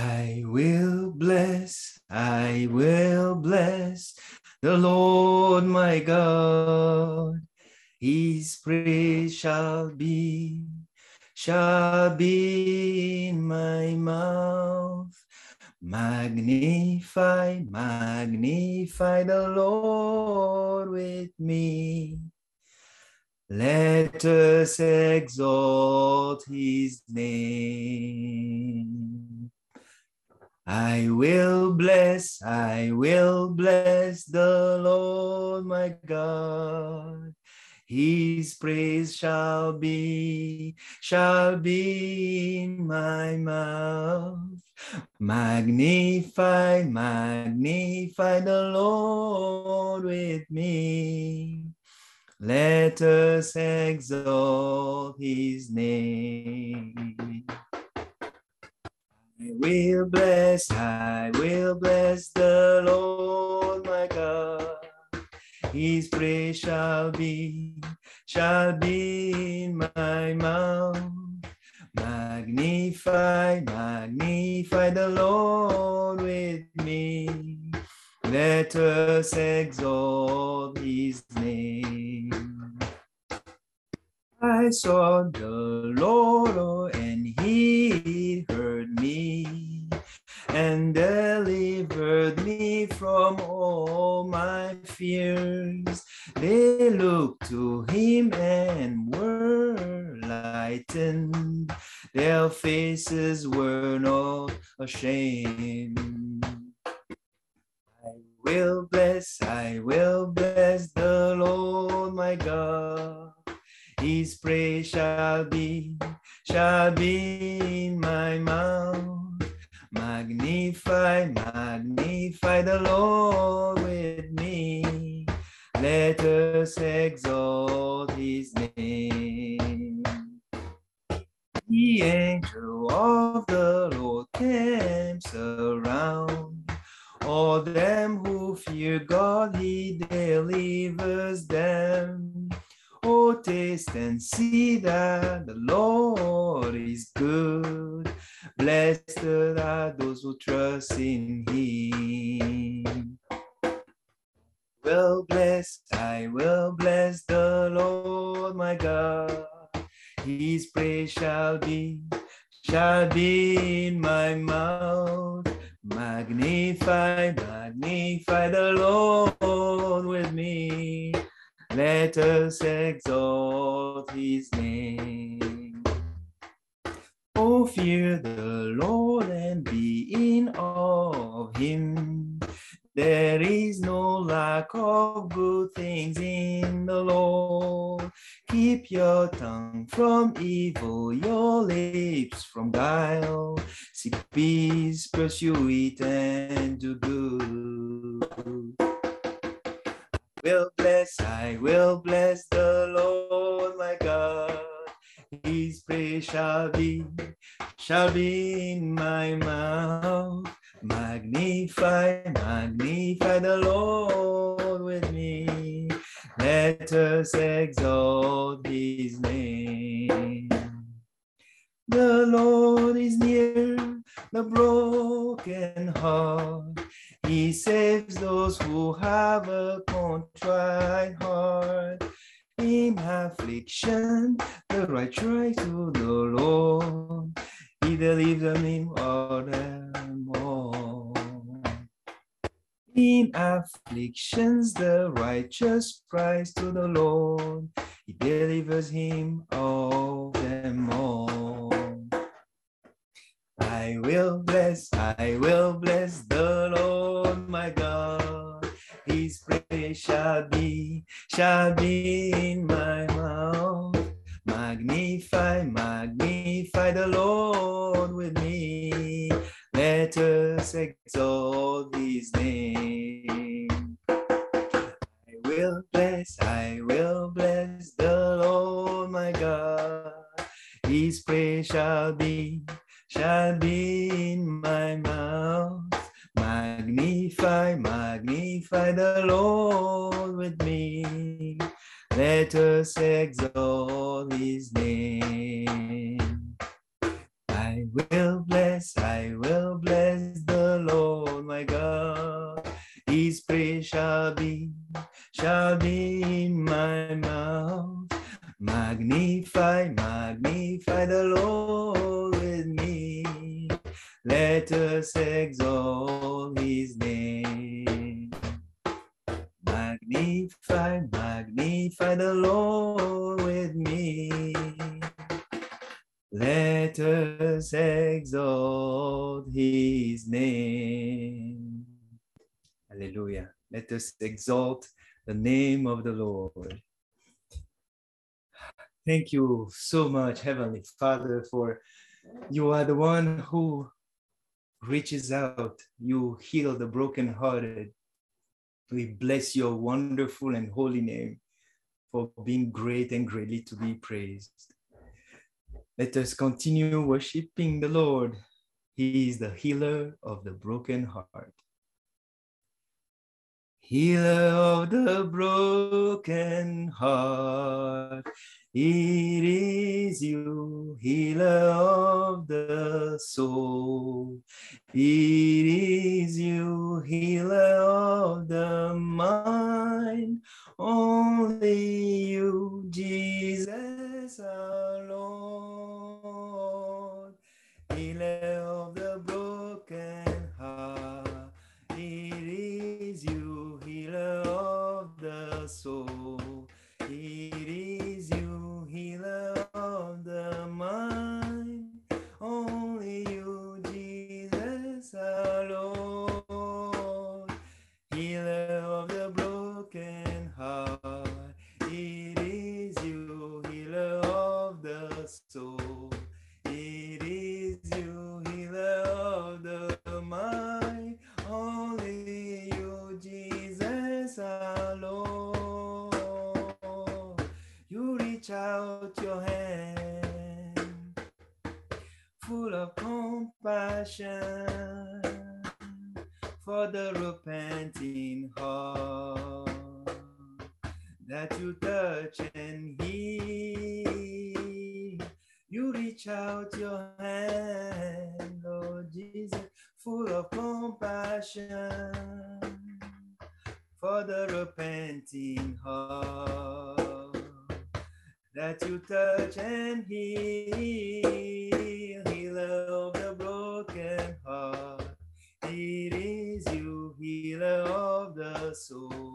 I will bless, I will bless the Lord my God. His praise shall be, shall be in my mouth. Magnify, magnify the Lord with me. Let us exalt his name. I will bless, I will bless the Lord my God. His praise shall be, shall be in my mouth. Magnify, magnify the Lord with me. Let us exalt his name. I will bless, I will bless the Lord my God. His praise shall be, shall be in my mouth. Magnify, magnify the Lord with me. Let us exalt his name. I saw the Lord, were not ashamed. I will bless, I will bless the Lord my God. His praise shall be, shall be in my mouth. Magnify, magnify the Lord with me. Let us exalt his name. The angel of the Lord camps around all them who fear God, he delivers them. Oh, taste and see that the Lord is good. Blessed are those who trust in him. Well, bless, I will bless the Lord my God. His praise shall be, shall be in my mouth. Magnify, magnify the Lord with me. Let us exalt his name. Oh, fear the Lord and be in awe of him. There is no lack of good things in the Lord. Keep your tongue from evil, your lips from guile. Seek peace, pursue it, and do good. Will bless, I will bless the Lord my God. His praise shall be, shall be in my mouth. Magnify, magnify the Lord. Let us exalt his name. The Lord is near the broken heart. He saves those who have a contrite heart. In affliction, the right cry to the Lord. He delivers them in all. In afflictions, the righteous cries to the Lord. He delivers him of them all. I will bless, I will bless the Lord my God. His praise shall be, shall be in my mouth. Magnify, magnify the Lord with me. Let us exalt his name. I will bless, I will bless the Lord my God. His praise shall be, shall be in my mouth. Magnify, magnify the Lord with me. Let us exalt his name. shall bless the Lord my God. His praise shall be, shall be in my mouth. Magnify, magnify the Lord with me. Let us exalt his name. Magnify, magnify the Lord with me. Let us exalt his name. Hallelujah. Let us exalt the name of the Lord. Thank you so much, Heavenly Father, for you are the one who reaches out. You heal the brokenhearted. We bless your wonderful and holy name for being great and greatly to be praised. Let us continue worshiping the Lord. He is the healer of the broken heart. Healer of the broken heart, it is you, healer of the soul. It is you, healer of the mind. Only you, Jesus alone. Of compassion for the repenting heart that you touch and heal. You reach out your hand, Lord Jesus, full of compassion for the repenting heart that you touch and heal, healer of the broken heart. It is you, healer of the soul.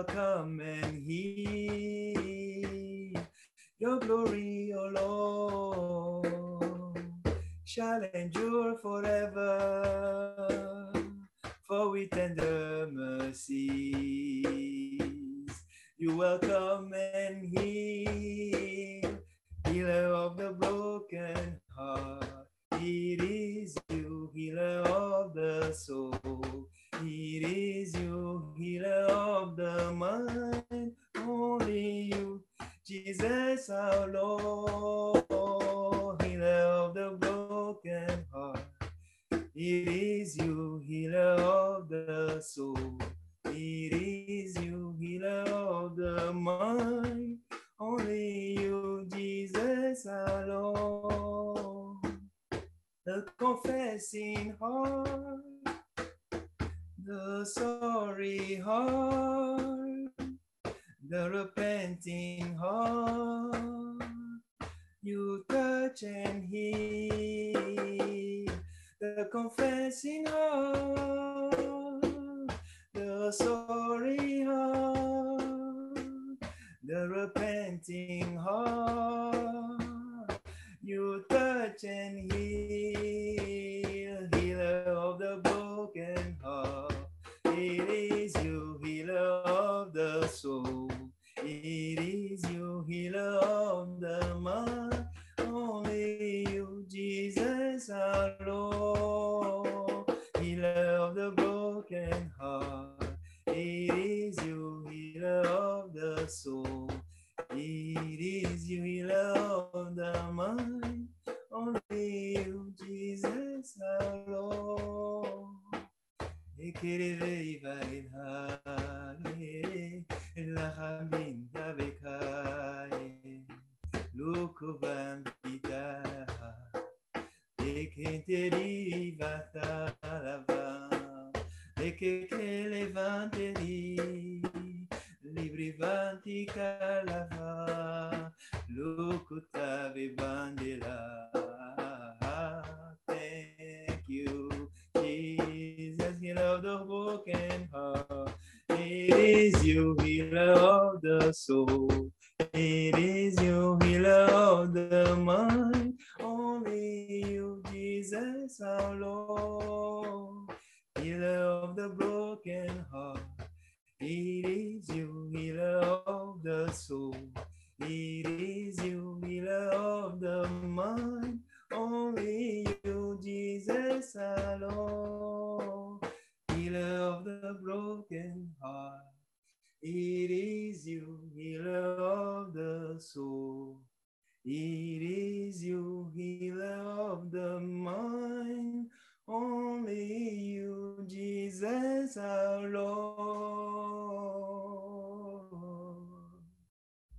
You welcome and heal. Your glory, O Lord, shall endure forever. For with tender mercies you welcome and heal. Healer of the broken heart, the mind. Only you, Jesus alone. The confessing heart, the sorry heart, the repenting heart. You touch and heal the confessing heart, repenting Ekeke Levanteri, Librivanti Calava, Lukutave Bandela. Thank you, Jesus, healer of the broken heart. It is you, healer of the soul. It is you, healer of the mind. Only you, Jesus, our Lord. Broken heart. It is you, healer of the soul. It is you, healer of the mind. Only you, Jesus alone. Healer of the broken heart. It is you, healer of the soul. It is you, healer of the mind. Only you, Jesus our Lord.